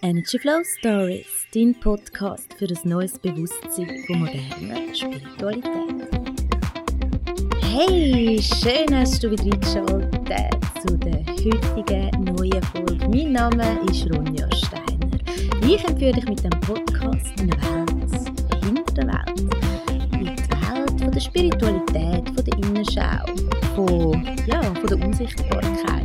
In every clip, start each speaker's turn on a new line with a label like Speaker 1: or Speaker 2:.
Speaker 1: Energy Flow Stories, dein Podcast für ein neues Bewusstsein von moderner Spiritualität. Hey, schön hast du wieder eingeschaltet zu der heutigen neuen Folge. Mein Name ist Ronja Steiner. Ich empfehle dich mit dem Podcast in eine Welt hinter der Welt. In die Welt von der Spiritualität, von der Innenschau, von, ja, von der Unsichtbarkeit,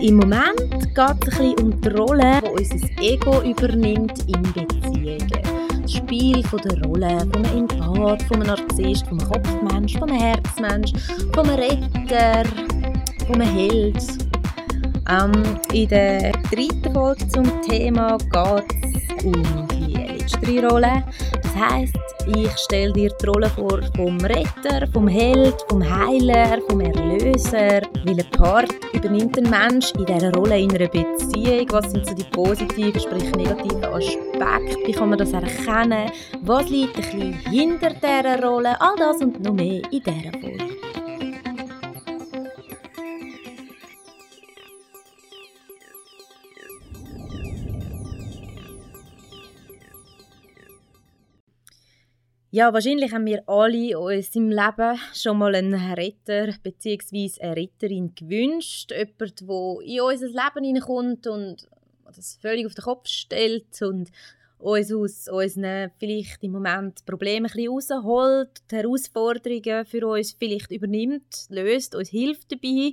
Speaker 1: Im Moment geht es ein um die Rolle, die unser Ego übernimmt in Beziehungen. Das Spiel von der Rolle von einem Empath, von einem Narzisst, einem Kopfmensch, einem Herzmensch, einem Retter, einem Held. Ähm, in der dritten Folge zum Thema geht es um die letzte Rolle. Das heisst, ich stelle dir die Rolle vor vom Retter, vom Held, vom Heiler, vom Erlöser. Ein Part übernimmt ein Mensch in dieser Rolle in einer Beziehung. Was sind so die positiven, sprich negativen Aspekte? Wie kann man das erkennen? Was liegt ein bisschen hinter dieser Rolle? All das und noch mehr in dieser Folge. Ja, wahrscheinlich haben wir alle uns im Leben schon mal einen Retter bzw. eine Retterin gewünscht. Jemand, der in unser Leben hineinkommt und das völlig auf den Kopf stellt und uns aus unseren vielleicht im Moment Problemen ein rausholt, die Herausforderungen für uns vielleicht übernimmt, löst, uns hilft dabei.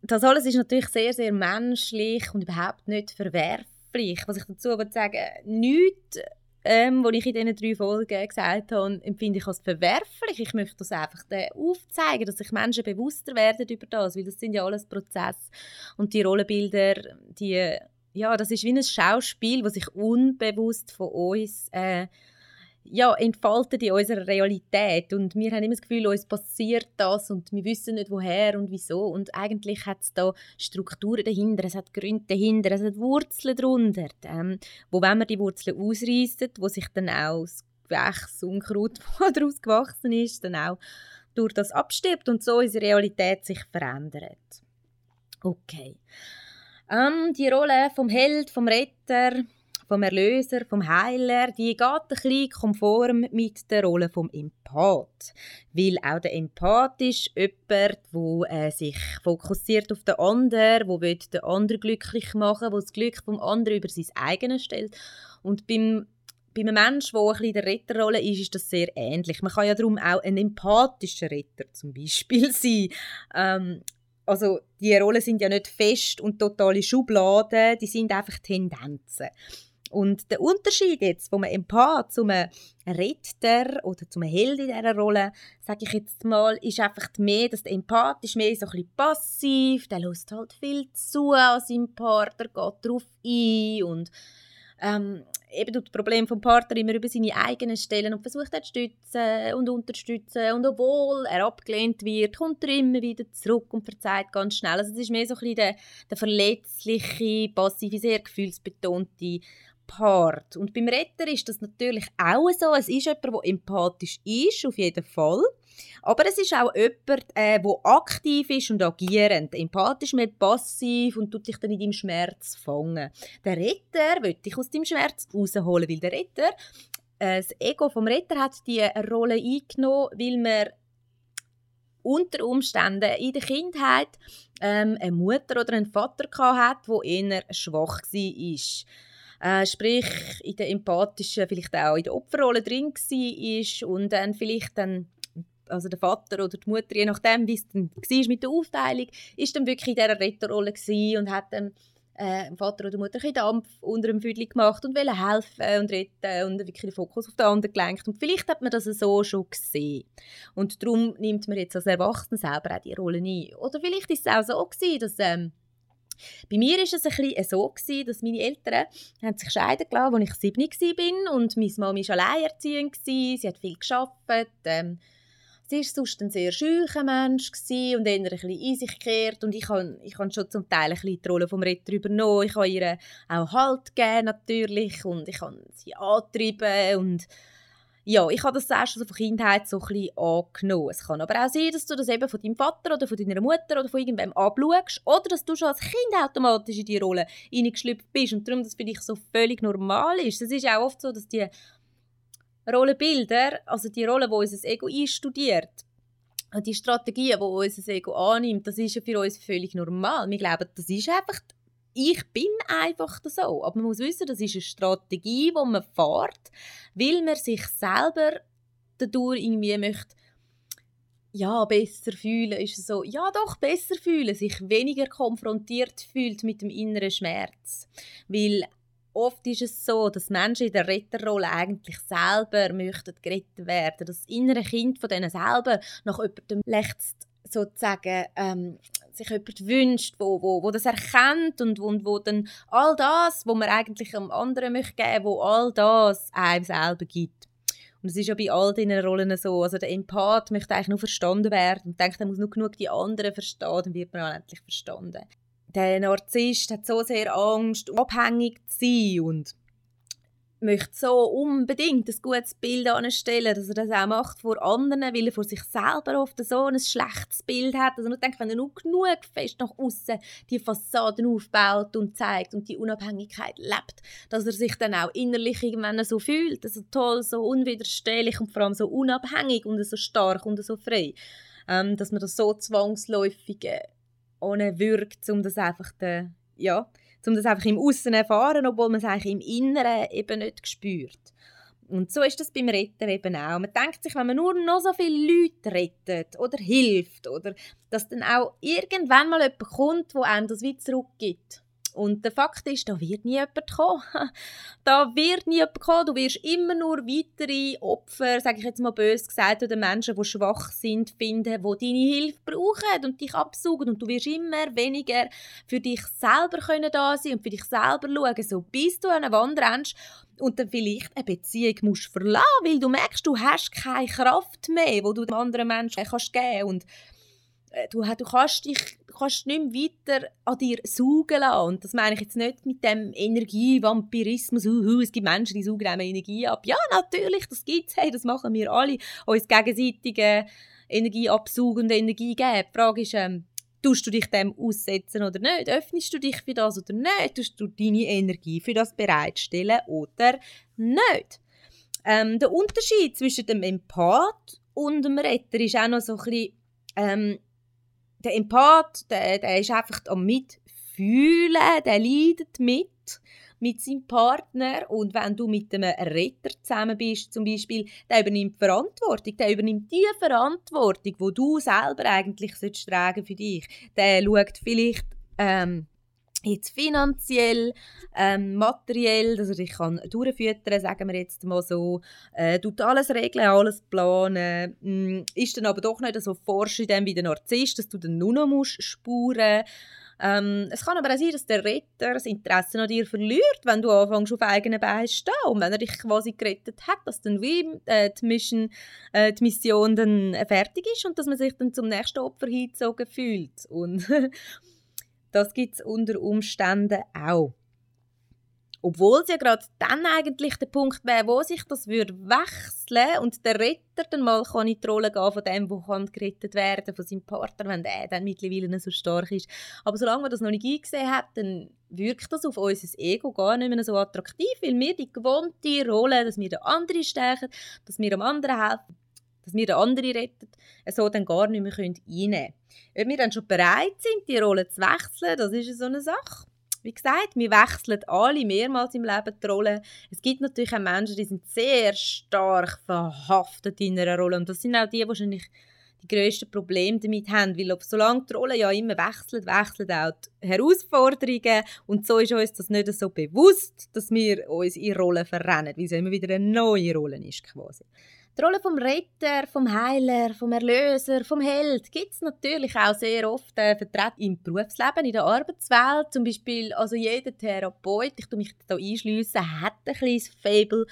Speaker 1: Das alles ist natürlich sehr, sehr menschlich und überhaupt nicht verwerflich. Was ich dazu sagen will, nichts ähm, was ich in diesen drei Folgen gesagt habe, empfinde ich als verwerflich. Ich möchte das einfach aufzeigen, dass sich Menschen bewusster werden über das, weil das sind ja alles Prozesse und die Rollenbilder, die, ja, das ist wie ein Schauspiel, das sich unbewusst von uns äh, ja, entfaltet in unserer Realität. Und wir haben immer das Gefühl, uns passiert das und wir wissen nicht, woher und wieso. Und eigentlich hat es da Strukturen dahinter, es hat Gründe dahinter, es hat Wurzeln darunter. Ähm, wo, wenn man die Wurzeln ausreißt, wo sich dann auch das Gewächs, Unkraut, das daraus gewachsen ist, dann auch durch das abstirbt und so unsere Realität sich verändert. Okay. Ähm, die Rolle vom Held, vom Retter, vom Erlöser, vom Heiler, die geht ein bisschen konform mit der Rolle vom Empath. Weil auch der Empath ist jemand, der äh, sich fokussiert auf den anderen, der den anderen glücklich machen will, der das Glück vom anderen über sein eigenes stellt. Und beim bei einem Menschen, der ein bisschen in der Retterrolle ist, ist das sehr ähnlich. Man kann ja darum auch ein empathischer Retter zum Beispiel sein. Ähm, also die Rollen sind ja nicht fest und totale Schubladen, die sind einfach Tendenzen. Und der Unterschied jetzt vom Empath zum Retter oder zum Held in dieser Rolle, sage ich jetzt mal, ist einfach mehr, dass der Empath ist mehr so ein bisschen passiv, der lässt halt viel zu an seinem Partner, geht darauf ein und ähm, eben das Problem vom Partner immer über seine eigenen Stellen und versucht er zu stützen und unterstützen und obwohl er abgelehnt wird, kommt er immer wieder zurück und verzeiht ganz schnell. Also es ist mehr so ein bisschen der, der verletzliche, passive, sehr gefühlsbetonte Part. Und beim Retter ist das natürlich auch so. Es ist jemand, der empathisch ist, auf jeden Fall. Aber es ist auch jemand, äh, der aktiv ist und agierend. Empathisch mehr passiv und tut dich dann in deinem Schmerz fangen. Der Retter will dich aus deinem Schmerz rausholen, weil der Retter, äh, das Ego vom Retter hat die Rolle eingenommen, weil man unter Umständen in der Kindheit ähm, eine Mutter oder einen Vater hatte, der eher schwach war. Äh, sprich, in der empathischen, vielleicht auch in der Opferrolle drin war und dann vielleicht dann also der Vater oder die Mutter, je nachdem, wie es dann war mit der Aufteilung, ist dann wirklich in dieser Retterrolle und hat dann äh, dem Vater oder Mutter ein Dampf unter dem Füdli gemacht und wollte helfen und retten und wirklich den Fokus auf den anderen gelenkt. Und vielleicht hat man das so schon gesehen. Und darum nimmt man jetzt als Erwachsener selber auch die Rolle ein. Oder vielleicht ist es auch so gewesen, dass ähm, bei mir war es ein bisschen so, gewesen, dass meine Eltern haben sich scheiden gelassen, als ich sieben war und meine Mama war alleinerziehend, sie hat viel gearbeitet. Ähm, sie war sonst ein sehr schücher Mensch und eher ein bisschen in sich gekehrt und ich habe ich schon zum Teil ein bisschen die Rolle vom Retter übernommen. Ich habe ihr auch Halt gegeben natürlich und ich habe sie angetrieben und ja, ich habe das erst also von Kindheit so ein bisschen angenommen. Es kann aber auch sein, dass du das eben von deinem Vater oder von deiner Mutter oder von irgendwem abschaust oder dass du schon als Kind automatisch in die Rolle hineingeschlüpft bist und darum das für dich so völlig normal ist. Es ist auch oft so, dass die Rollenbilder, also die Rolle, wo unser Ego einstudiert, die Strategie, die unser Ego annimmt, das ist ja für uns völlig normal. Wir glauben, das ist einfach ich bin einfach so. Aber man muss wissen, das ist eine Strategie, die man fährt, weil man sich selber dadurch irgendwie möchte ja, besser fühlen, ist so, ja doch, besser fühlen, sich weniger konfrontiert fühlt mit dem inneren Schmerz. Weil oft ist es so, dass Menschen in der Retterrolle eigentlich selber möchten gerettet werden. Das innere Kind von denen selber nach jemandem lechzt sozusagen ähm, sich jemand wünscht, wo, wo, wo das erkennt und, und wo dann all das, wo man eigentlich am anderen möchte geben, wo all das einem selber gibt. Und es ist ja bei all diesen Rollen so. Also der Empath möchte eigentlich nur verstanden werden und denkt, er muss nur genug die anderen verstehen, dann wird man auch endlich verstanden. Der Narzisst hat so sehr Angst, abhängig zu sein und möchte so unbedingt ein gutes Bild anstellen, dass er das auch macht vor anderen, weil er vor sich selber oft so ein schlechtes Bild hat. Also ich denke, wenn er nur genug fest nach außen die Fassaden aufbaut und zeigt und die Unabhängigkeit lebt, dass er sich dann auch innerlich irgendwann so fühlt, so toll, so unwiderstehlich und vor allem so unabhängig und so stark und so frei, ähm, dass man das so zwangsläufig äh, ohne wirkt, um das einfach den, ja, um das einfach im Aussen erfahren, obwohl man es eigentlich im Inneren eben nicht spürt. Und so ist das beim Retten eben auch. Man denkt sich, wenn man nur noch so viele Leute rettet oder hilft, oder dass dann auch irgendwann mal jemand kommt, der einem das wieder zurückgibt. Und der Fakt ist, da wird nie jemand kommen. da wird nie jemand kommen. Du wirst immer nur weitere Opfer, sage ich jetzt mal bös gesagt, oder Menschen, die schwach sind, finden, die deine Hilfe brauchen und dich absaugen. Und du wirst immer weniger für dich selber können da sein und für dich selber schauen, so bis du an eine Wand rennst und dann vielleicht eine Beziehung musst verlassen, weil du merkst, du hast keine Kraft mehr, wo du dem anderen Menschen kannst geben äh, du, du kannst dich kannst nicht mehr weiter an dir saugen lassen. Und das meine ich jetzt nicht mit dem Energievampirismus, uh, es gibt Menschen, die saugen einem Energie ab. Ja, natürlich, das gibt es, hey, das machen wir alle, uns gegenseitige Energie absaugen und Energie geben. Die Frage ist, ähm, tust du dich dem aussetzen oder nicht? Öffnest du dich für das oder nicht? Tust du deine Energie für das bereitstellen oder nicht? Ähm, der Unterschied zwischen dem Empath und dem Retter ist auch noch so ein bisschen, ähm, der Empath, der, der ist einfach am Mitfühlen, der leidet mit mit seinem Partner und wenn du mit einem Retter zusammen bist zum Beispiel, der übernimmt Verantwortung, der übernimmt die Verantwortung, wo du selber eigentlich tragen für dich. Der schaut vielleicht ähm, jetzt finanziell, ähm, materiell, dass er dich kann durchfüttern sagen wir jetzt mal so, äh, tut alles regeln, alles planen, mm, ist dann aber doch nicht so forsch wie der Narzisst, dass du dann nur noch musst spuren ähm, es kann aber auch sein, dass der Retter das Interesse an dir verliert, wenn du anfängst auf eigenen Beinen zu stehen. Und wenn er dich quasi gerettet hat, dass dann wie äh, die, Mission, äh, die Mission dann fertig ist und dass man sich dann zum nächsten Opfer hingezogen fühlt. Und Das gibt es unter Umständen auch. Obwohl es ja gerade dann eigentlich der Punkt wäre, wo sich das würde wechseln und der Retter dann mal kann in die Rolle gehen von dem, der gerettet werden von seinem Partner, wenn der dann mittlerweile so stark ist. Aber solange man das noch nicht eingesehen hat, dann wirkt das auf unser Ego gar nicht mehr so attraktiv, weil wir die gewohnte Rolle, dass wir den anderen stärken, dass wir dem anderen helfen, dass wir den anderen retten, so dann gar nicht mehr einnehmen können. Ob wir dann schon bereit sind, die Rolle zu wechseln, das ist so eine Sache. Wie gesagt, wir wechseln alle mehrmals im Leben die Rolle. Es gibt natürlich auch Menschen, die sind sehr stark verhaftet in einer Rolle. Und das sind auch die, die wahrscheinlich die grössten Probleme damit haben. Weil solange die Rolle ja immer wechselt, wechseln auch die Herausforderungen. Und so ist uns das nicht so bewusst, dass wir uns in Rollen verrennen, weil es immer wieder eine neue Rolle ist quasi. Die Rolle vom Retter, vom Heiler, vom Erlöser, vom Held gibt es natürlich auch sehr oft äh, vertreten im Berufsleben, in der Arbeitswelt. Zum Beispiel, also jeder Therapeut, ich tue mich da einschliessen, hat ein kleines Fable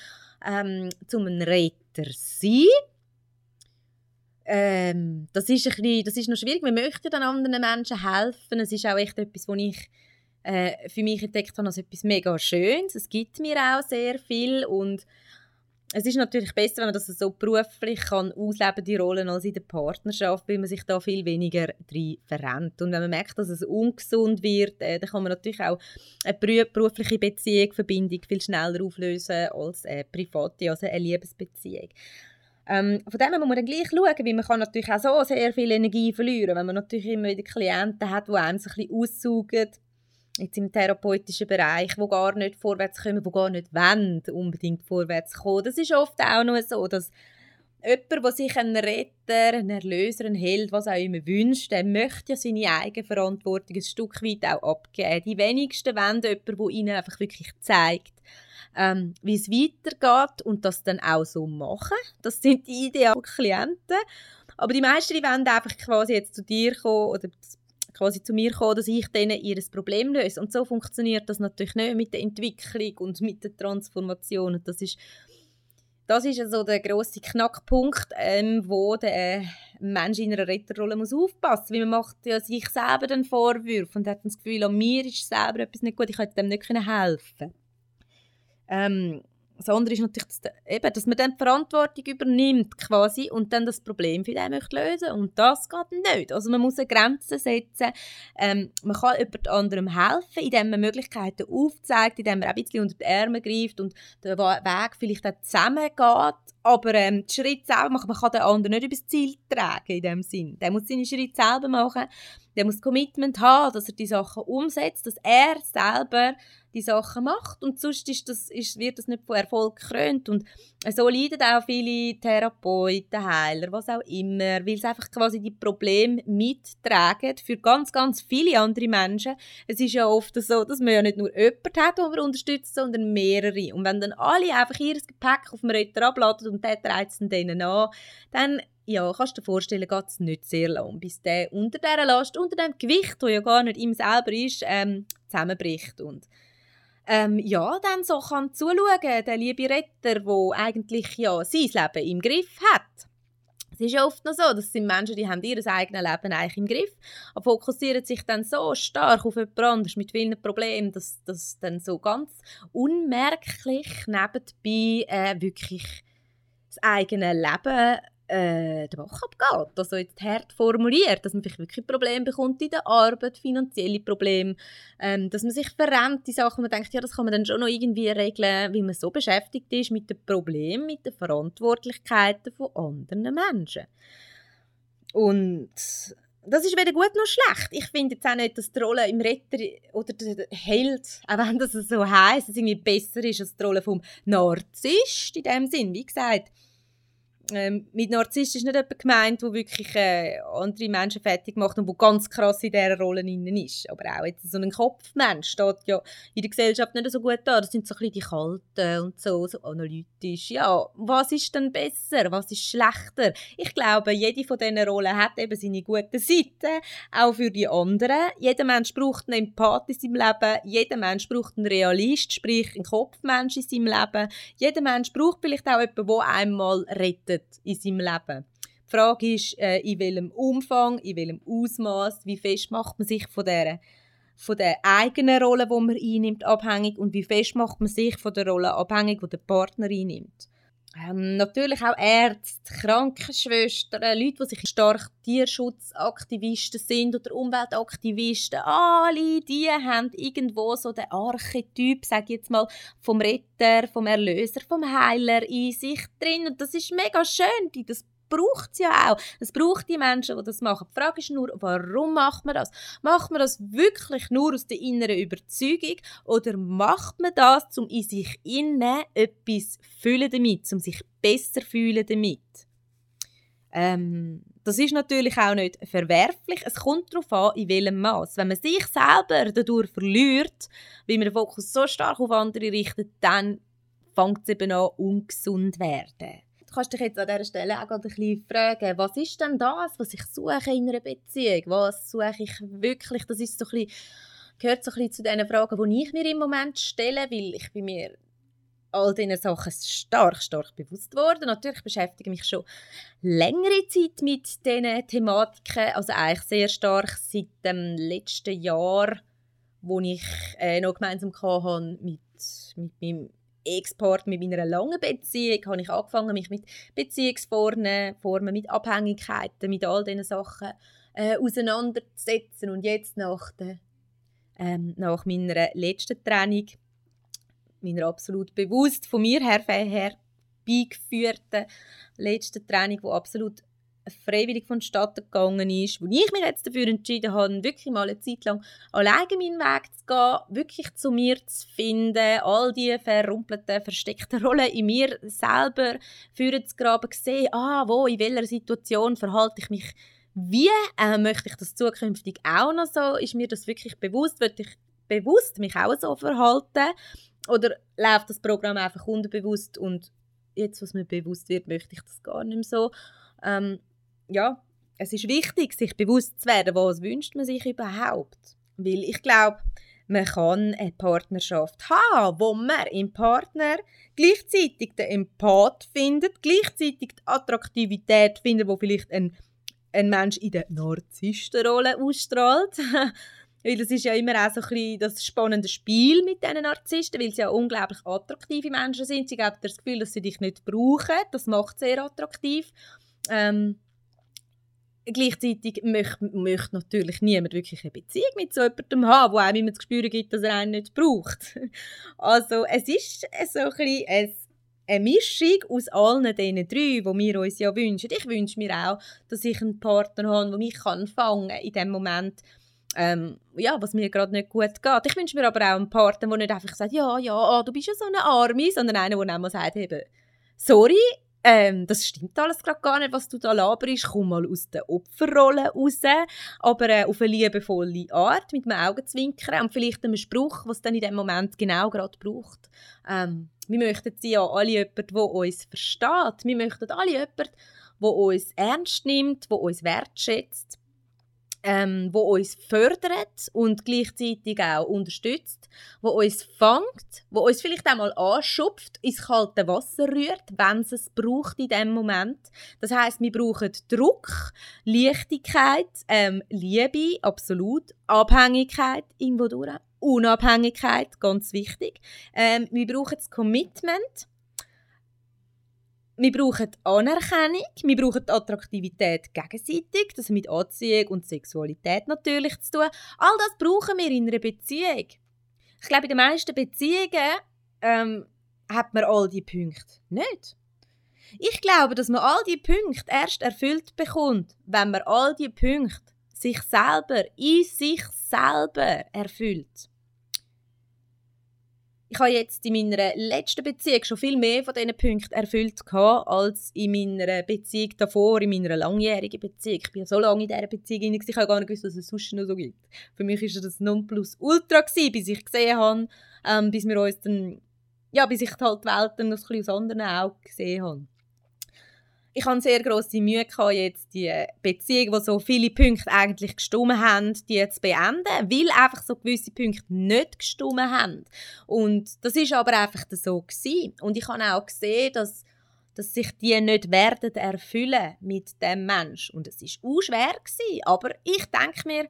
Speaker 1: ähm, zum Retter sein. Ähm, das, ist ein bisschen, das ist noch schwierig. Wir möchten dann anderen Menschen helfen. Es ist auch echt etwas, was ich äh, für mich entdeckt habe als etwas mega Schönes. Es gibt mir auch sehr viel und es ist natürlich besser, wenn man das so beruflich kann ausleben die Rollen als in der Partnerschaft, weil man sich da viel weniger drin verrennt. Und wenn man merkt, dass es ungesund wird, äh, dann kann man natürlich auch eine berufliche Beziehung, Verbindung viel schneller auflösen als eine private, also eine Liebesbeziehung. Ähm, von dem muss man dann gleich schauen, weil man kann natürlich auch so sehr viel Energie verlieren, wenn man natürlich immer wieder Klienten hat, die einem so ein bisschen aussaugen, jetzt im therapeutischen Bereich, wo gar nicht vorwärts kommen, wo gar nicht wollen, unbedingt vorwärts kommen. Das ist oft auch noch so, dass jemand, der sich einen Retter, einen Erlöser, einen Held, was auch immer wünscht, der möchte ja seine eigene Verantwortung ein Stück weit auch abgeben. Die wenigsten wollen jemanden, der ihnen einfach wirklich zeigt, ähm, wie es weitergeht und das dann auch so machen. Das sind die idealen Klienten. Aber die meisten die wollen einfach quasi jetzt zu dir kommen oder quasi zu mir kommen, dass ich denen ihr Problem löse. Und so funktioniert das natürlich nicht mit der Entwicklung und mit der Transformation. Und das ist das ist also der grosse Knackpunkt, ähm, wo der Mensch in einer Retterrolle muss aufpassen muss. Weil man macht ja sich selber den Vorwürfe und hat das Gefühl, an mir ist selber etwas nicht gut, ich könnte dem nicht helfen. Ähm, das andere ist natürlich, dass, eben, dass man dann die Verantwortung übernimmt quasi und dann das Problem für den möchte lösen und das geht nicht. Also man muss eine Grenze setzen. Ähm, man kann jemand anderem helfen, indem man Möglichkeiten aufzeigt, indem man ein bisschen unter die Ärmel greift und den Weg vielleicht auch zusammengeht. Aber ähm, die Schritte selber machen, man kann den anderen nicht übers Ziel tragen in dem Sinn. Der muss seine Schritte selber machen. Der muss Commitment haben, dass er die Sachen umsetzt, dass er selber die Sachen macht und sonst ist das, ist, wird das nicht von Erfolg gekrönt und so leiden auch viele Therapeuten, Heiler, was auch immer, weil sie einfach quasi die Probleme mittragen für ganz, ganz viele andere Menschen. Es ist ja oft so, dass man ja nicht nur jemanden hat, den man unterstützt, sondern mehrere und wenn dann alle einfach ihr Gepäck auf dem Retter abladen und der trägt es denen an, dann ja, kannst du dir vorstellen, geht es nicht sehr lang, bis der unter dieser Last, unter dem Gewicht, das ja gar nicht ihm selber ist, ähm, zusammenbricht. Und ähm, ja, dann so kann zuschauen, der liebe Retter, der eigentlich ja sein Leben im Griff hat. Es ist ja oft noch so, dass sind Menschen, die haben ihr eigenes Leben eigentlich im Griff, aber fokussieren sich dann so stark auf jemand anderes mit vielen Problemen, dass das dann so ganz unmerklich nebenbei äh, wirklich das eigene Leben äh, der Bach abgeht. Also jetzt hart formuliert, dass man vielleicht wirklich Probleme bekommt in der Arbeit, finanzielle Probleme, ähm, dass man sich verrennt in Sachen, man denkt, ja, das kann man dann schon noch irgendwie regeln, weil man so beschäftigt ist mit den Problemen, mit den Verantwortlichkeiten von anderen Menschen. Und das ist weder gut noch schlecht. Ich finde jetzt auch nicht, dass die Rolle im Retter oder der Held, auch wenn das so heisst, irgendwie besser ist als die Rolle vom Narzisst in dem Sinn. Wie gesagt, ähm, mit Narzisst ist nicht jemand gemeint, der wirklich äh, andere Menschen fertig macht und der ganz krass in dieser Rolle innen ist. Aber auch jetzt so ein Kopfmensch steht ja in der Gesellschaft nicht so gut da. Das sind so ein bisschen die Kalten und so, so analytisch. Ja, was ist denn besser? Was ist schlechter? Ich glaube, jede von diesen Rollen hat eben seine guten Seiten, auch für die anderen. Jeder Mensch braucht einen Empath in seinem Leben. Jeder Mensch braucht einen Realist, sprich einen Kopfmensch in seinem Leben. Jeder Mensch braucht vielleicht auch jemanden, der einmal rettet verändert in seinem Leben. Die Frage ist, äh, in welchem Umfang, in welchem Ausmaß, wie fest macht man sich von der, von der eigenen Rolle, die man einnimmt, abhängig und wie fest macht man sich von der Rolle abhängig, die der Partner einnimmt. Ähm, natürlich auch Ärzte, Krankenschwestern, Leute, die sich stark Tierschutzaktivisten sind oder Umweltaktivisten, alle die haben irgendwo so den Archetyp, sag ich jetzt mal, vom Retter, vom Erlöser, vom Heiler in sich drin. Und das ist mega schön, das braucht es ja auch. Es braucht die Menschen, die das machen. Die Frage ist nur, warum macht man das? Macht man das wirklich nur aus der inneren Überzeugung oder macht man das, um in sich innen etwas fühlen damit, um sich besser fühlen damit? Ähm, das ist natürlich auch nicht verwerflich. Es kommt darauf an, in welchem Maß. Wenn man sich selber dadurch verliert, weil man den Fokus so stark auf andere richtet, dann fängt es eben an, ungesund zu werden kannst dich jetzt an dieser Stelle auch ein bisschen fragen, was ist denn das, was ich suche in einer Beziehung? Was suche ich wirklich? Das ist so ein bisschen, gehört so ein bisschen zu den Fragen, die ich mir im Moment stelle, weil ich bei mir all diesen Sachen stark, stark bewusst worden. Natürlich beschäftige ich mich schon längere Zeit mit diesen Thematiken, also eigentlich sehr stark seit dem letzten Jahr, wo ich äh, noch gemeinsam hatte mit, mit meinem Ex-Partner mit meiner langen Beziehung habe ich angefangen, mich mit Beziehungsformen, Formen, mit Abhängigkeiten, mit all diesen Sachen äh, auseinanderzusetzen. Und jetzt nach, der, ähm, nach meiner letzten Training, meiner absolut bewusst von mir her herbeigeführten letzten Training, wo absolut freiwillig vonstatten gegangen ist, wo ich mich jetzt dafür entschieden habe, wirklich mal eine Zeit lang alleine meinen Weg zu gehen, wirklich zu mir zu finden, all die verrumpelten, versteckten Rollen in mir selber führen zu graben, sehen, ah, wo, in welcher Situation verhalte ich mich wie, äh, möchte ich das zukünftig auch noch so, ist mir das wirklich bewusst, würde ich bewusst mich auch so verhalten? Oder läuft das Programm einfach unterbewusst und jetzt, was mir bewusst wird, möchte ich das gar nicht mehr so. Ähm, ja, es ist wichtig, sich bewusst zu werden, was wünscht man sich überhaupt. Weil ich glaube, man kann eine Partnerschaft haben, wo man im Partner gleichzeitig den Empath findet, gleichzeitig die Attraktivität findet, wo vielleicht ein, ein Mensch in der Narzisstenrolle ausstrahlt. weil das ist ja immer auch so ein bisschen das spannende Spiel mit diesen Narzissten, weil sie ja unglaublich attraktive Menschen sind. Sie haben das Gefühl, dass sie dich nicht brauchen. Das macht sehr attraktiv. Ähm, Gleichzeitig möchte, möchte natürlich niemand wirklich eine Beziehung mit so jemandem haben, der einem immer das Gespür gibt, dass er einen nicht braucht. Also es ist so ein eine Mischung aus allen diesen drei, die wir uns ja wünschen. Ich wünsche mir auch, dass ich einen Partner habe, der mich kann fangen in dem Moment, ähm, ja, was mir gerade nicht gut geht. Ich wünsche mir aber auch einen Partner, der nicht einfach sagt, ja, ja, oh, du bist ja so eine Arme, sondern einer, der auch mal sagt, eben, sorry, ähm, das stimmt alles gerade gar nicht, was du da laberst. Komm mal aus der Opferrolle raus, aber äh, auf eine liebevolle Art, mit dem Augenzwinkern und vielleicht einem Spruch, was dann in dem Moment genau gerade braucht. Ähm, wir möchten ja alle jemanden, der uns versteht. Wir möchten alle jemanden, der uns ernst nimmt, der uns wertschätzt ähm, wo uns fördert und gleichzeitig auch unterstützt, wo uns fängt, wo uns vielleicht auch mal anschupft, ins kalte Wasser rührt, wenn es es braucht in dem Moment. Das heißt, wir brauchen Druck, Leichtigkeit, ähm, Liebe, absolut, Abhängigkeit irgendwo durch, Unabhängigkeit, ganz wichtig. Ähm, wir brauchen das Commitment wir brauchen Anerkennung, wir brauchen Attraktivität gegenseitig, das hat mit Anziehung und Sexualität natürlich zu tun. All das brauchen wir in einer Beziehung. Ich glaube, in den meisten Beziehungen ähm, hat man all diese Punkte nicht. Ich glaube, dass man all diese Punkte erst erfüllt bekommt, wenn man all diese Punkte sich selber, in sich selber erfüllt ich habe jetzt in meiner letzten Beziehung schon viel mehr von diesen Punkten erfüllt als in meiner Beziehung davor, in meiner langjährigen Beziehung. Ich bin so lange in dieser Beziehung, ich habe gar nicht gewusst, dass es sonst noch so gibt. Für mich war das Nonplusultra, gewesen, bis ich gesehen habe, ähm, bis wir uns dann, ja, bis ich halt die Welt dann aus anderen Augen gesehen habe ich hatte sehr grosse Mühe gehabt, jetzt die Beziehung, wo so viele Punkte eigentlich gestummen haben, die zu beenden, weil einfach so gewisse Punkte nicht gestummen haben. Und das ist aber einfach so gewesen. Und ich habe auch gesehen, dass dass sich die nicht werden erfüllen mit dem Mensch und es ist auch schwer gewesen. aber ich denke mir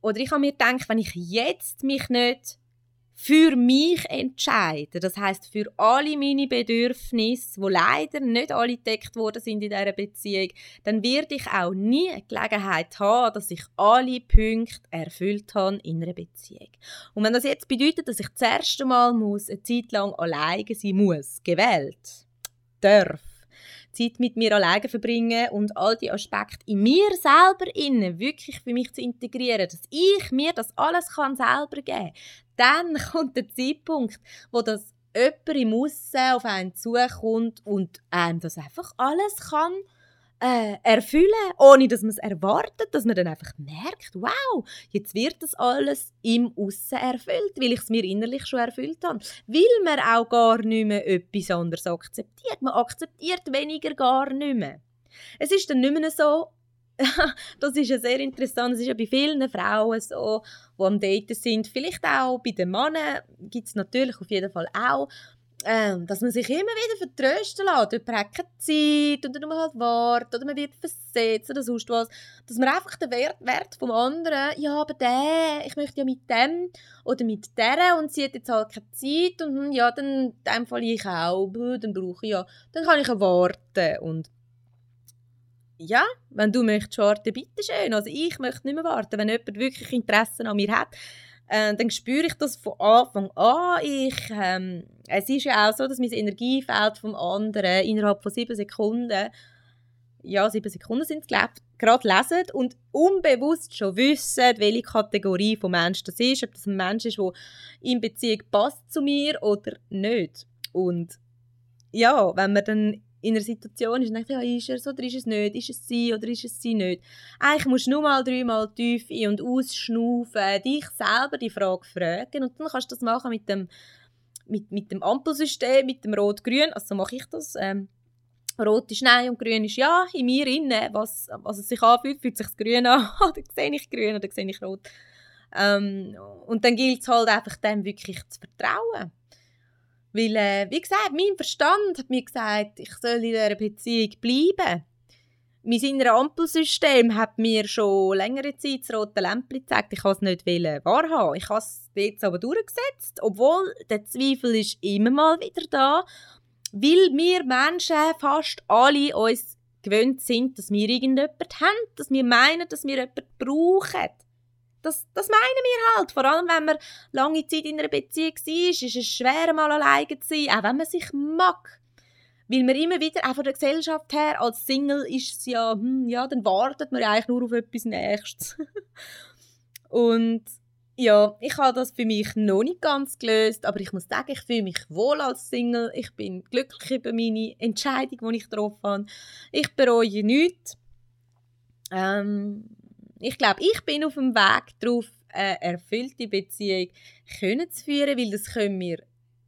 Speaker 1: oder ich habe mir gedacht, wenn ich jetzt mich nicht für mich entscheiden. Das heißt für alle meine Bedürfnisse, wo leider nicht alle gedeckt worden sind in dieser Beziehung, dann werde ich auch nie Gelegenheit haben, dass ich alle Punkte erfüllt habe in einer Beziehung. Und wenn das jetzt bedeutet, dass ich das erste Mal muss, eine Zeit lang alleine sein muss, gewählt, darf, Zeit mit mir alleine verbringen und all die Aspekte in mir selber innen wirklich für mich zu integrieren, dass ich mir das alles kann selber geben. Dann kommt der Zeitpunkt, wo das jemand im Aussen auf einen zukommt und einem das einfach alles kann äh, erfüllen, ohne dass man es erwartet, dass man dann einfach merkt, wow, jetzt wird das alles im Aussen erfüllt, weil ich es mir innerlich schon erfüllt habe. Weil man auch gar nicht mehr etwas anderes akzeptiert. Man akzeptiert weniger gar nicht mehr. Es ist dann nicht mehr so, das ist ja sehr interessant. Es ist ja bei vielen Frauen so, die am Daten sind. Vielleicht auch bei den Männern gibt es natürlich auf jeden Fall auch ähm, dass man sich immer wieder vertrösten lässt. Jemand hat keine Zeit oder man halt wartet oder man wird versetzt oder sonst was. Dass man einfach den Wert, Wert vom anderen, ja, aber der, ich möchte ja mit dem oder mit der und sie hat jetzt halt keine Zeit und hm, ja, dann in dem ich auch, dann brauche ich ja, dann kann ich ja warten und ja, wenn du möchtest warten, bitteschön. Also ich möchte nicht mehr warten. Wenn jemand wirklich Interesse an mir hat, äh, dann spüre ich das von Anfang an. Ich, ähm, es ist ja auch so, dass mein Energiefeld vom anderen innerhalb von sieben Sekunden, ja, sieben Sekunden sind es, gerade lesen und unbewusst schon wissen, welche Kategorie von Mensch das ist, ob das ein Mensch ist, der in Beziehung passt zu mir oder nicht. Und ja, wenn man dann in einer Situation ist und denkt, ja, ist so oder ist es nicht, ist es sie oder ist es sie nicht. Eigentlich musst du nur mal dreimal tief ein- und ausschnaufen, dich selber die Frage fragen und dann kannst du das machen mit dem, mit, mit dem Ampelsystem, mit dem Rot-Grün, also so mache ich das. Ähm, Rot ist Nein und Grün ist Ja. In mir innen, was, was es sich anfühlt, fühlt sich das Grün an, dann sehe ich Grün oder sehe ich Rot. Ähm, und dann gilt es halt einfach dem wirklich zu vertrauen. Weil, äh, wie gesagt, mein Verstand hat mir gesagt, ich soll in dieser Beziehung bleiben. Mein inneres Ampelsystem hat mir schon längere Zeit das rote Lämpchen gezeigt. Ich wollte es nicht wahrhaben. Ich habe es jetzt aber durchgesetzt, obwohl der Zweifel ist immer mal wieder da, weil wir Menschen fast alle uns gewöhnt sind, dass wir irgendjemanden haben, dass wir meinen, dass wir jemanden brauchen. Das, das meinen wir halt. Vor allem, wenn man lange Zeit in einer Beziehung war, ist es schwer, mal alleine zu sein, auch wenn man sich mag. Weil man immer wieder, auch von der Gesellschaft her, als Single ist es ja, hm, ja, dann wartet man eigentlich nur auf etwas Nächstes. Und ja, ich habe das für mich noch nicht ganz gelöst, aber ich muss sagen, ich fühle mich wohl als Single. Ich bin glücklich über meine Entscheidung, die ich getroffen habe. Ich bereue nichts. Ähm, ich glaube, ich bin auf dem Weg darauf, eine erfüllte Beziehung können zu führen, weil das können wir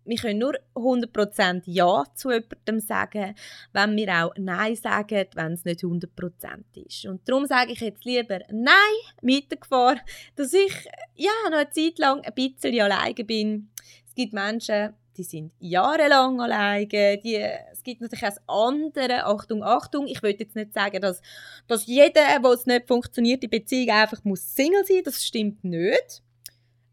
Speaker 1: wir können nur 100% Ja zu jemandem sagen, wenn wir auch Nein sagen, wenn es nicht 100% ist. Und darum sage ich jetzt lieber Nein mit der Gefahr, dass ich ja, noch eine Zeit lang ein bisschen alleine bin. Es gibt Menschen, die sind jahrelang alleine. Die, gibt natürlich auch andere, Achtung, Achtung, ich will jetzt nicht sagen, dass, dass jeder, wo es nicht funktioniert, die Beziehung einfach muss Single sein, das stimmt nicht.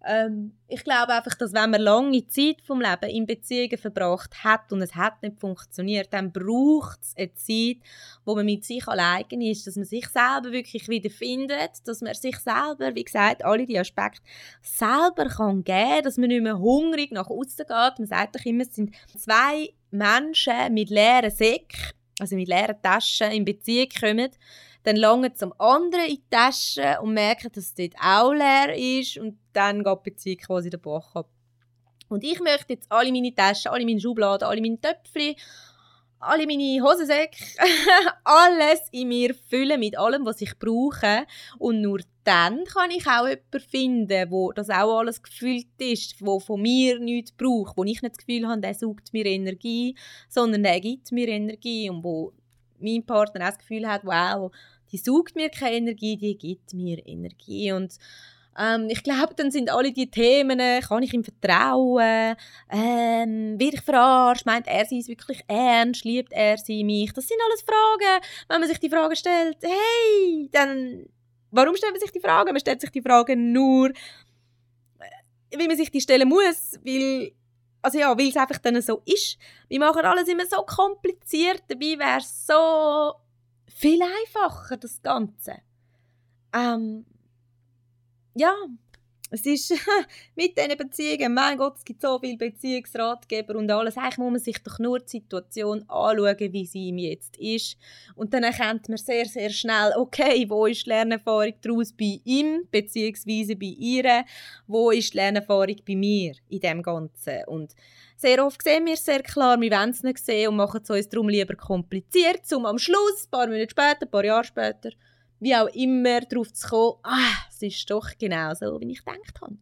Speaker 1: Ähm, ich glaube einfach, dass wenn man lange Zeit vom Leben in Beziehungen verbracht hat und es hat nicht funktioniert, dann braucht es eine Zeit, wo man mit sich allein ist, dass man sich selber wirklich wieder findet, dass man sich selber, wie gesagt, alle die Aspekte selber kann geben, dass man nicht mehr hungrig nach außen geht. Man sagt doch immer, es sind zwei Menschen mit leeren Säcken, also mit leeren Taschen in Beziehung kommen dann langen zum anderen in die Tasche und merken, dass es dort auch leer ist und dann geht die Beziehung quasi den Bach ab. Und ich möchte jetzt alle meine Taschen, alle meine Schubladen, alle meine Töpfchen, alle meine Hosensäcke, alles in mir füllen mit allem, was ich brauche. Und nur dann kann ich auch jemanden finden, wo das auch alles gefüllt ist, wo von mir nichts braucht, wo ich nicht das Gefühl habe, der sucht mir Energie, sondern der gibt mir Energie und wo mein Partner auch das Gefühl hat, wow, die sucht mir keine Energie, die gibt mir Energie. Und ähm, ich glaube, dann sind alle die Themen, kann ich ihm vertrauen, ähm, wird ich verarscht, meint er sie wirklich ernst, liebt er sie mich? Das sind alles Fragen. Wenn man sich die Frage stellt, hey, dann, warum stellt man sich die Fragen? Man stellt sich die Fragen nur, äh, wie man sich die stellen muss, weil also ja, weil es einfach dann so ist. Wir machen alles immer so kompliziert, dabei wäre es so viel einfacher, das Ganze. Ähm, ja, es ist mit diesen Beziehungen, mein Gott, es gibt so viele Beziehungsratgeber und alles. Eigentlich muss man sich doch nur die Situation anschauen, wie sie ihm jetzt ist. Und dann erkennt man sehr, sehr schnell, okay, wo ist die Lernerfahrung daraus bei ihm, beziehungsweise bei ihr, wo ist die Lernerfahrung bei mir in dem Ganzen. Und sehr oft sehen wir es sehr klar, wir wollen es nicht sehen und machen es uns darum lieber kompliziert, um am Schluss, ein paar Monate später, ein paar Jahre später, wie auch immer, darauf zu kommen, ah, es ist doch genau so, wie ich gedacht habe.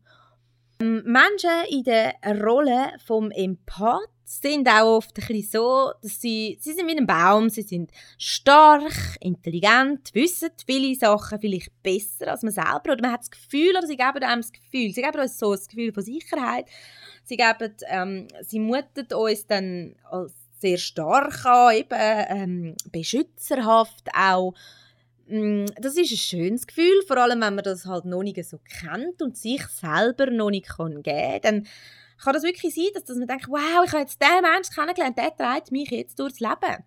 Speaker 1: Ähm, Menschen in der Rolle vom Empath sind auch oft ein bisschen so, dass sie, sie sind wie ein Baum, sie sind stark, intelligent, wissen viele Sachen vielleicht besser als man selber oder man hat das Gefühl oder sie geben einem das Gefühl, sie geben uns so das Gefühl von Sicherheit, sie geben, ähm, sie muten uns dann als sehr stark an, eben ähm, beschützerhaft auch. Mm, das ist ein schönes Gefühl, vor allem wenn man das halt noch nicht so kennt und sich selber noch nicht geben kann kann das wirklich sein, dass, dass man denkt, wow, ich habe jetzt diesen Menschen kennengelernt, der trägt mich jetzt durchs Leben.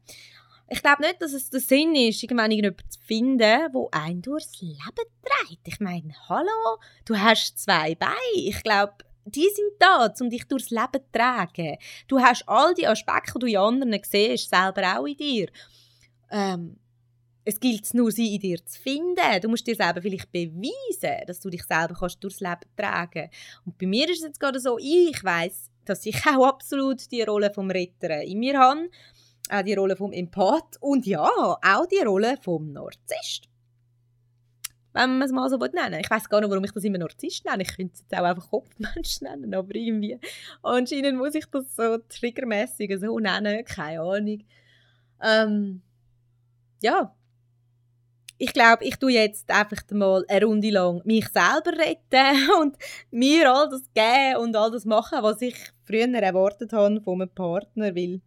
Speaker 1: Ich glaube nicht, dass es der Sinn ist, irgendwann jemanden zu finden, der einen durchs Leben trägt. Ich meine, hallo, du hast zwei Beine. Ich glaube, die sind da, um dich durchs Leben zu tragen. Du hast all die Aspekte, die du in anderen siehst, selber auch in dir. Ähm, es gilt nur, sie in dir zu finden. Du musst dir selber vielleicht beweisen, dass du dich selber kannst durchs Leben tragen Und bei mir ist es jetzt gerade so, ich weiß, dass ich auch absolut die Rolle vom Retter in mir habe, auch die Rolle vom Empath und ja, auch die Rolle vom Narzisst. Wenn man es mal so nennen Ich weiß gar nicht, warum ich das immer Narzisst nenne. Ich könnte es jetzt auch einfach Kopfmensch nennen, aber irgendwie anscheinend muss ich das so triggermäßig so nennen, keine Ahnung. Ähm, ja, ich glaube, ich tue jetzt einfach mal eine Runde lang mich selber retten und mir all das geben und all das machen, was ich früher erwartet habe von einem Partner, weil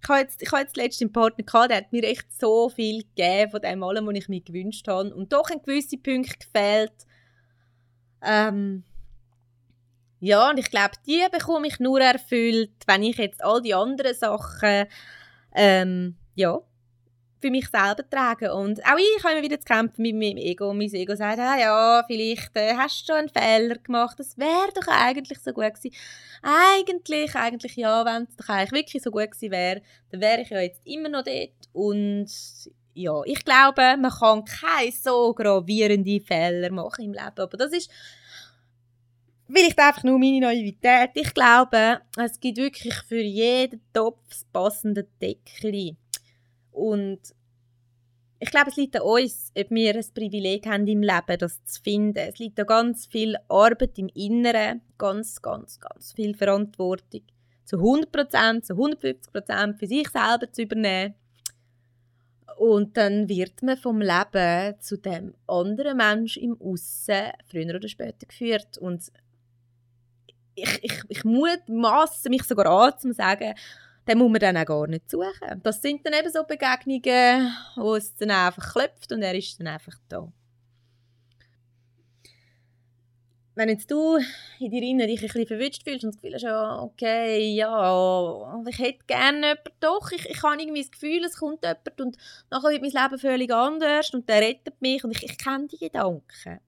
Speaker 1: ich habe jetzt, ich habe jetzt letztens einen Partner gehabt, der hat mir echt so viel gegeben von dem allem, was ich mir gewünscht habe und doch ein gewisse Punkt gefehlt. Ähm, ja, und ich glaube, die bekomme ich nur erfüllt, wenn ich jetzt all die anderen Sachen ähm, ja, für mich selber tragen. Und auch ich habe immer wieder zu kämpfen mit meinem Ego. Mein Ego sagt, ah, ja, vielleicht äh, hast du schon einen Fehler gemacht. Das wäre doch eigentlich so gut gewesen. Eigentlich, eigentlich ja, wenn es doch eigentlich wirklich so gut gewesen wäre, dann wäre ich ja jetzt immer noch dort. Und ja, ich glaube, man kann keine so gravierenden Fehler machen im Leben. Aber das ist vielleicht einfach nur meine Naivität. Ich glaube, es gibt wirklich für jeden Topf das passende Deckel. Und ich glaube, es liegt an uns, ob wir ein Privileg haben im Leben, das zu finden. Es liegt an ganz viel Arbeit im Inneren, ganz, ganz, ganz viel Verantwortung zu 100%, zu 150% für sich selber zu übernehmen. Und dann wird man vom Leben zu dem anderen Mensch im Aussen früher oder später geführt. Und ich, ich, ich mutmaße mich sogar an, zu sagen, den muss man dann auch gar nicht suchen. Das sind dann eben so Begegnungen, wo es dann einfach klopft und er ist dann einfach da. Wenn jetzt du in dir innen dich ein bisschen verwünscht fühlst und das Gefühl hast, okay, ja, ich hätte gerne jemanden, doch, ich, ich habe irgendwie das Gefühl, es kommt jemand und nachher wird mein Leben völlig anders und der rettet mich und ich, ich kenne die Gedanken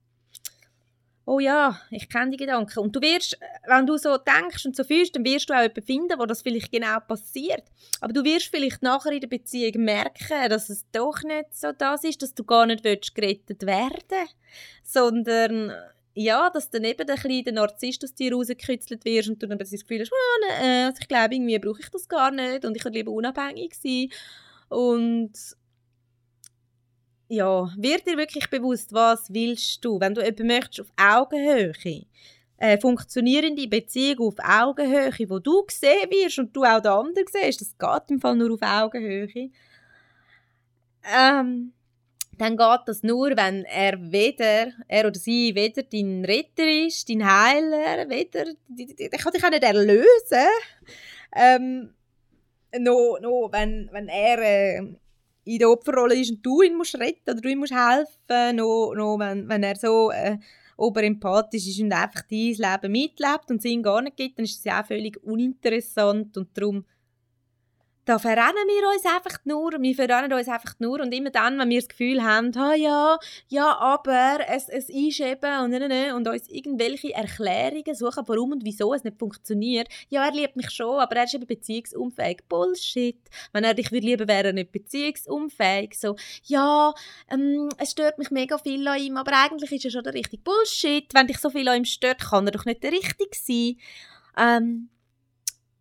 Speaker 1: oh ja, ich kenne die Gedanken. Und du wirst, wenn du so denkst und so fühlst, dann wirst du auch jemanden finden, wo das vielleicht genau passiert. Aber du wirst vielleicht nachher in der Beziehung merken, dass es doch nicht so das ist, dass du gar nicht willst, gerettet werden sondern ja, dass dann eben der kleine Narzisst aus dir rausgekützelt wirst und du dann das Gefühl hast, oh, ne, also ich glaube, irgendwie brauche ich das gar nicht und ich will lieber unabhängig sein. Und ja, wird dir wirklich bewusst, was willst du, wenn du jemanden möchtest auf Augenhöhe, äh, funktionierende Beziehung auf Augenhöhe, wo du gesehen wirst und du auch den anderen siehst, das geht im Fall nur auf Augenhöhe, ähm, dann geht das nur, wenn er weder, er oder sie weder dein Retter ist, dein Heiler, weder, der kann dich auch nicht erlösen, ähm, noch, noch wenn, wenn er äh, in der Opferrolle ist und du ihn musst retten oder du ihm musst helfen, noch, noch wenn, wenn er so äh, oberempathisch ist und einfach dein Leben mitlebt und es ihm gar nicht gibt, dann ist es ja auch völlig uninteressant und darum da verrennen wir uns einfach nur, wir verrennen uns einfach nur und immer dann, wenn wir das Gefühl haben, ah ja, ja, aber es, es ist eben und, ne, ne, ne, und uns irgendwelche Erklärungen suchen, warum und wieso es nicht funktioniert. Ja, er liebt mich schon, aber er ist eben beziehungsunfähig. Bullshit. Wenn er dich lieben wäre er nicht beziehungsunfähig. So, ja, ähm, es stört mich mega viel an ihm, aber eigentlich ist er schon der richtige Bullshit. Wenn dich so viel an ihm stört, kann er doch nicht der richtige sein. Ähm,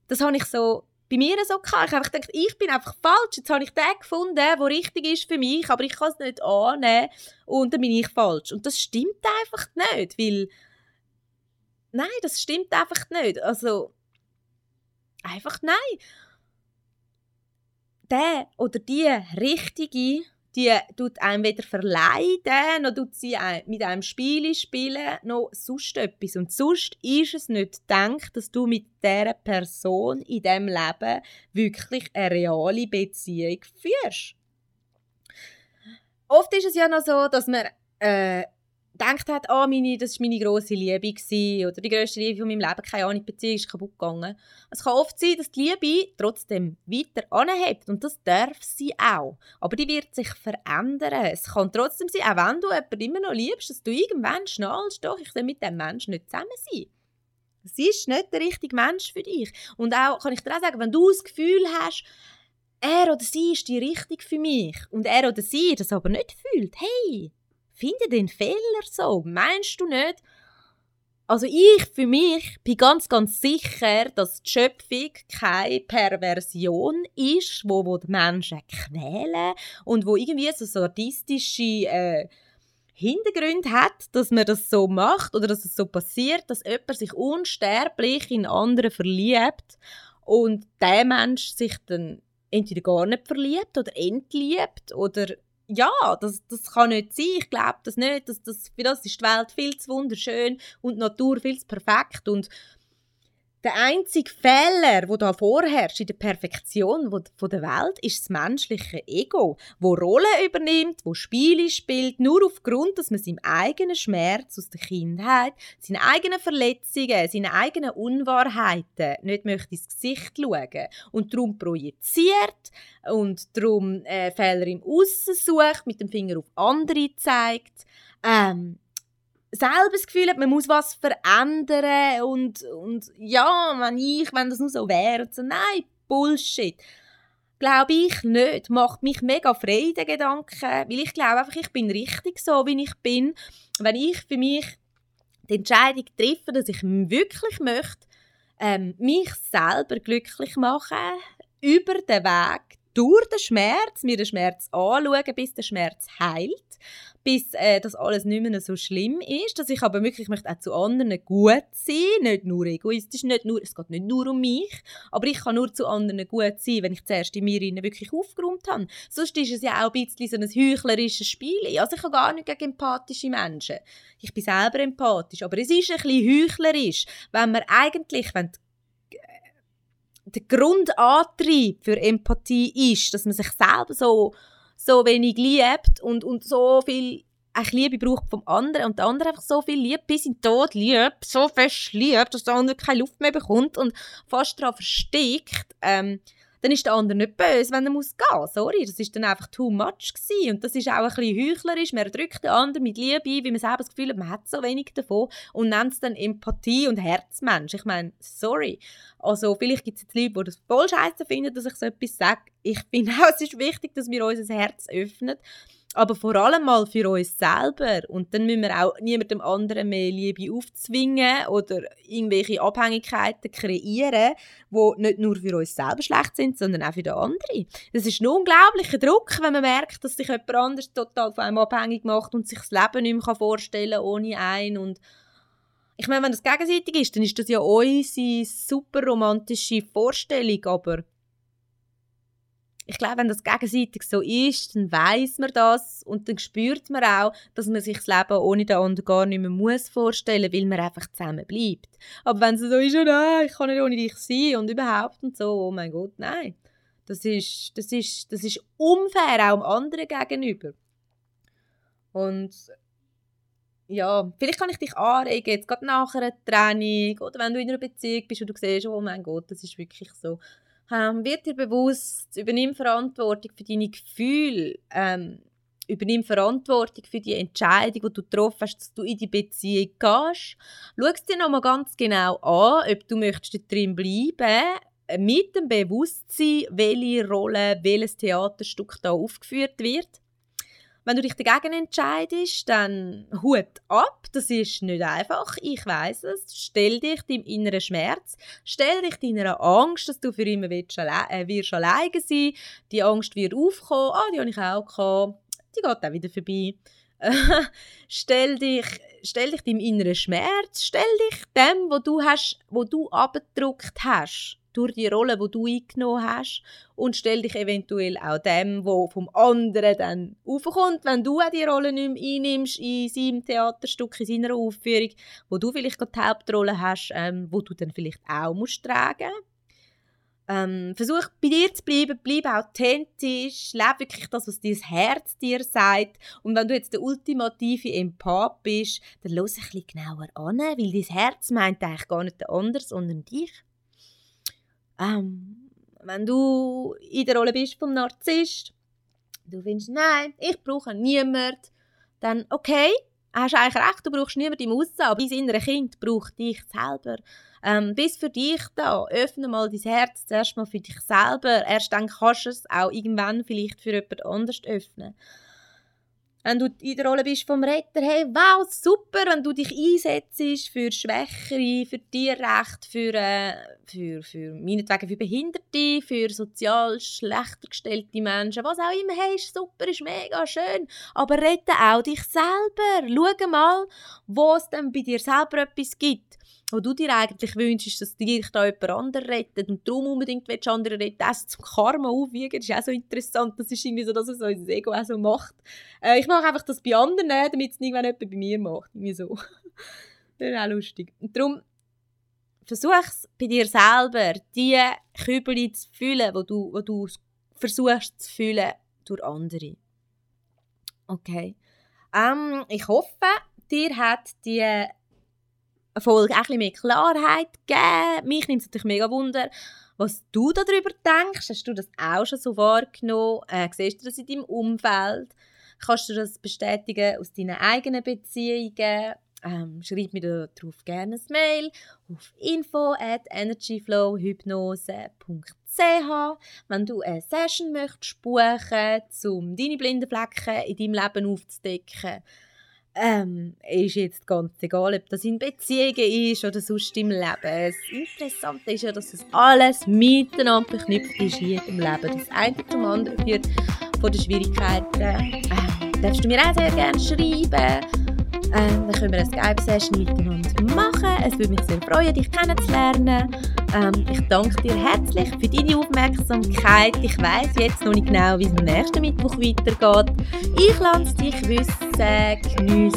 Speaker 1: das habe ich so bei mir so gehabt. Ich habe gedacht, ich bin einfach falsch. Jetzt habe ich den gefunden, der richtig ist für mich, aber ich kann es nicht annehmen und dann bin ich falsch. Und das stimmt einfach nicht, weil nein, das stimmt einfach nicht. Also Einfach nein. Der oder die Richtige, die tut einem weder verleiden, noch tut sie mit einem Spiel spielen, noch sonst etwas. Und sonst ist es nicht gedacht, dass du mit dieser Person in diesem Leben wirklich eine reale Beziehung führst. Oft ist es ja noch so, dass man äh, gedacht hat, oh, meine, das war meine grosse Liebe gewesen, oder die grösste Liebe von meinem Leben, keine Ahnung, die Beziehung ist kaputt gegangen. Es kann oft sein, dass die Liebe trotzdem weiter anhebt und das darf sie auch. Aber die wird sich verändern. Es kann trotzdem sein, auch wenn du jemanden immer noch liebst, dass du irgendwann schnallst, doch, ich will mit dem Menschen nicht zusammen sein. Das ist nicht der richtige Mensch für dich. Und auch, kann ich dir auch sagen, wenn du das Gefühl hast, er oder sie ist die richtig für mich und er oder sie das aber nicht fühlt, hey, finde den Fehler so. Meinst du nicht? Also ich für mich bin ganz, ganz sicher, dass die Schöpfung keine Perversion ist, wo, wo die Menschen quälen und wo irgendwie so sadistische äh, Hintergründe hat, dass man das so macht oder dass es so passiert, dass jemand sich unsterblich in andere verliebt und der Mensch sich dann entweder gar nicht verliebt oder entliebt oder ja, das, das kann nicht sein. Ich glaube das nicht. Das, das, für das ist die Welt viel zu wunderschön und die Natur viel zu perfekt. Und der einzige Fehler, der da vorherrscht in der Perfektion der Welt, ist das menschliche Ego, wo Rollen übernimmt, wo Spiele spielt, nur aufgrund, dass man seinem eigenen Schmerz aus der Kindheit, seine eigenen Verletzungen, seine eigenen Unwahrheiten nicht möchte ins Gesicht schauen und darum projiziert und darum äh, Fehler im Aussen sucht, mit dem Finger auf andere zeigt. Ähm, selber das Gefühl hat, man muss was verändern und, und ja, wenn ich, wenn das nur so wäre, so, nein, Bullshit. Glaube ich nicht. Macht mich mega frei, der Gedanke, weil ich glaube einfach, ich bin richtig so, wie ich bin. Wenn ich für mich die Entscheidung treffe, dass ich wirklich möchte, ähm, mich selber glücklich machen, über den Weg durch den Schmerz, mir den Schmerz anschauen, bis der Schmerz heilt, bis äh, das alles nicht mehr so schlimm ist, dass ich aber wirklich möchte auch zu anderen gut sein, nicht nur egoistisch, nicht nur, es geht nicht nur um mich, aber ich kann nur zu anderen gut sein, wenn ich zuerst in mir wirklich aufgeräumt habe. Sonst ist es ja auch ein bisschen so ein heuchlerisches Spiel. Also ich habe gar nicht gegen empathische Menschen. Ich bin selber empathisch, aber es ist ein bisschen heuchlerisch, wenn man eigentlich, wenn der Grundantrieb für Empathie ist, dass man sich selber so so wenig liebt und, und so viel Liebe braucht vom anderen und der andere einfach so viel liebt, bis in den Tod liebt, so fest liebt, dass der andere keine Luft mehr bekommt und fast daran verstickt, ähm, dann ist der andere nicht böse, wenn er muss gehen. Sorry, das ist dann einfach too much gewesen. Und das ist auch ein bisschen heuchlerisch. Man drückt den anderen mit Liebe ein, weil man selber das Gefühl hat, man hat so wenig davon und nennt es dann Empathie und Herzmensch. Ich meine, sorry. Also vielleicht gibt es jetzt Leute, die das voll scheiße finden, dass ich so etwas sage. Ich finde auch, es ist wichtig, dass wir unser Herz öffnen aber vor allem mal für uns selber. Und dann müssen wir auch niemandem anderen mehr Liebe aufzwingen oder irgendwelche Abhängigkeiten kreieren, die nicht nur für uns selber schlecht sind, sondern auch für den anderen. Das ist ein unglaublicher Druck, wenn man merkt, dass sich jemand anders total von einem abhängig macht und sich das Leben nicht mehr vorstellen kann ohne einen. Und ich meine, wenn das gegenseitig ist, dann ist das ja unsere super romantische Vorstellung, aber ich glaube, wenn das gegenseitig so ist, dann weiß man das und dann spürt man auch, dass man sich das Leben ohne den anderen gar nicht mehr muss vorstellen, weil man einfach zusammen bleibt. Aber wenn es so ist, oh nein, ich kann nicht ohne dich sein und überhaupt und so, oh mein Gott, nein. Das ist, das ist, das ist unfair auch dem anderen gegenüber. Und ja, vielleicht kann ich dich anregen, jetzt gerade nach einer Training oder wenn du in einer Beziehung bist und du siehst, oh mein Gott, das ist wirklich so ähm, wird dir bewusst, übernimm Verantwortung für deine Gefühle, ähm, übernimm Verantwortung für die Entscheidung, die du getroffen hast, dass du in die Beziehung gehst. Schau es dir nochmal ganz genau an, ob du möchtest drin bleiben mit dem Bewusstsein, welche Rolle, welches Theaterstück da aufgeführt wird. Wenn du dich dagegen entscheidest, dann Hut ab. Das ist nicht einfach. Ich weiß es. Stell dich deinem inneren Schmerz. Stell dich deiner Angst, dass du für immer wirst, äh, wirst alleine sein. Die Angst wird aufkommen. Ah, die habe ich auch gehabt. Die geht auch wieder vorbei. stell dich, stell dich deinem inneren Schmerz. Stell dich dem, wo du hast, wo du abgedruckt hast durch die Rolle, die du eingenommen hast und stell dich eventuell auch dem, wo vom anderen dann aufkommt, wenn du auch die Rolle nicht mehr einnimmst in seinem Theaterstück, in seiner Aufführung, wo du vielleicht die Hauptrolle hast, ähm, wo du dann vielleicht auch musst tragen ähm, versuch bei dir zu bleiben, bleib authentisch, lebe wirklich das, was dein Herz dir sagt. Und wenn du jetzt der ultimative Empath bist, dann los ein bisschen genauer an, weil dein Herz meint eigentlich gar nicht der andere, sondern dich. Ähm, wenn du in der Rolle bist vom Narzisst, du findest, nein, ich brauche niemanden, dann okay, hast du eigentlich recht, du brauchst niemanden im Aussen, aber dein innere Kind braucht dich selber. Ähm, bist für dich da, öffne mal dein Herz zuerst mal für dich selber, erst dann kannst du es auch irgendwann vielleicht für jemand anderes öffnen wenn du in der Rolle bist vom Retter, hey, wow, super, wenn du dich einsetzt für Schwächere, für Tierrecht, für, äh, für, für meinetwegen für Behinderte, für sozial schlechter gestellte Menschen, was auch immer, hey, ist super, ist mega schön, aber rette auch dich selber. Schau mal, wo es denn bei dir selber etwas gibt wo du dir eigentlich wünschst, dass dich da jemand anderes rettet und darum unbedingt willst, andere retten, das zum Karma aufwiegen, ist auch so interessant, das ist irgendwie so, dass es unser Ego auch so macht. Äh, ich mache einfach das bei anderen, damit es irgendwann jemand bei mir macht, irgendwie so. das ist auch lustig. Und darum versuch es bei dir selber, die Kübel zu fühlen, wo du, wo du versuchst zu fühlen durch andere. Okay. Ähm, ich hoffe, dir hat die Folge ein bisschen mehr Klarheit geben. Mich nimmt es natürlich mega Wunder, was du darüber denkst. Hast du das auch schon so wahrgenommen? Äh, siehst du das in deinem Umfeld? Kannst du das bestätigen aus deinen eigenen Beziehungen? Ähm, schreib mir darauf gerne ein Mail auf info at energyflowhypnose.ch wenn du eine Session möchtest buchen, um deine blinden Flecken in deinem Leben aufzudecken ähm, ist jetzt ganz egal, ob das in Beziehungen ist oder sonst im Leben. Das Interessante ist ja, dass das alles miteinander verknüpft ist in jedem Leben. Das eine zum anderen führt von den Schwierigkeiten. Ähm, darfst du mir auch sehr gerne schreiben. Ähm, dann können wir eine Skype-Session miteinander machen. Es würde mich sehr freuen, dich kennenzulernen. Ähm, ich danke dir herzlich für deine Aufmerksamkeit. Ich weiß jetzt noch nicht genau, wie es am nächsten Mittwoch weitergeht. Ich lasse dich wissen. Genieß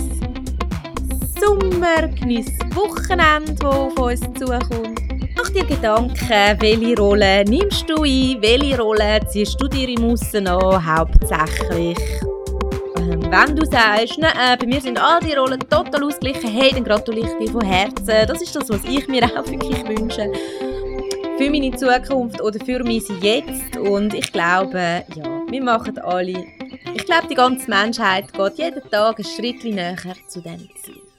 Speaker 1: Sommer, genieß Wochenende, das auf uns zukommt. Mach dir Gedanken, welche Rolle nimmst du ein, welche Rolle ziehst du dir im Aussen an, hauptsächlich. Ähm, wenn du sagst, ne, äh, bei mir sind all die Rollen total ausgeglichen, hey, dann gratuliere ich dir von Herzen. Das ist das, was ich mir auch wirklich wünsche. Für meine Zukunft oder für mein Jetzt. Und ich glaube, ja, wir machen alle ich glaube, die ganze Menschheit geht jeden Tag ein Schritt näher zu dem Ziel.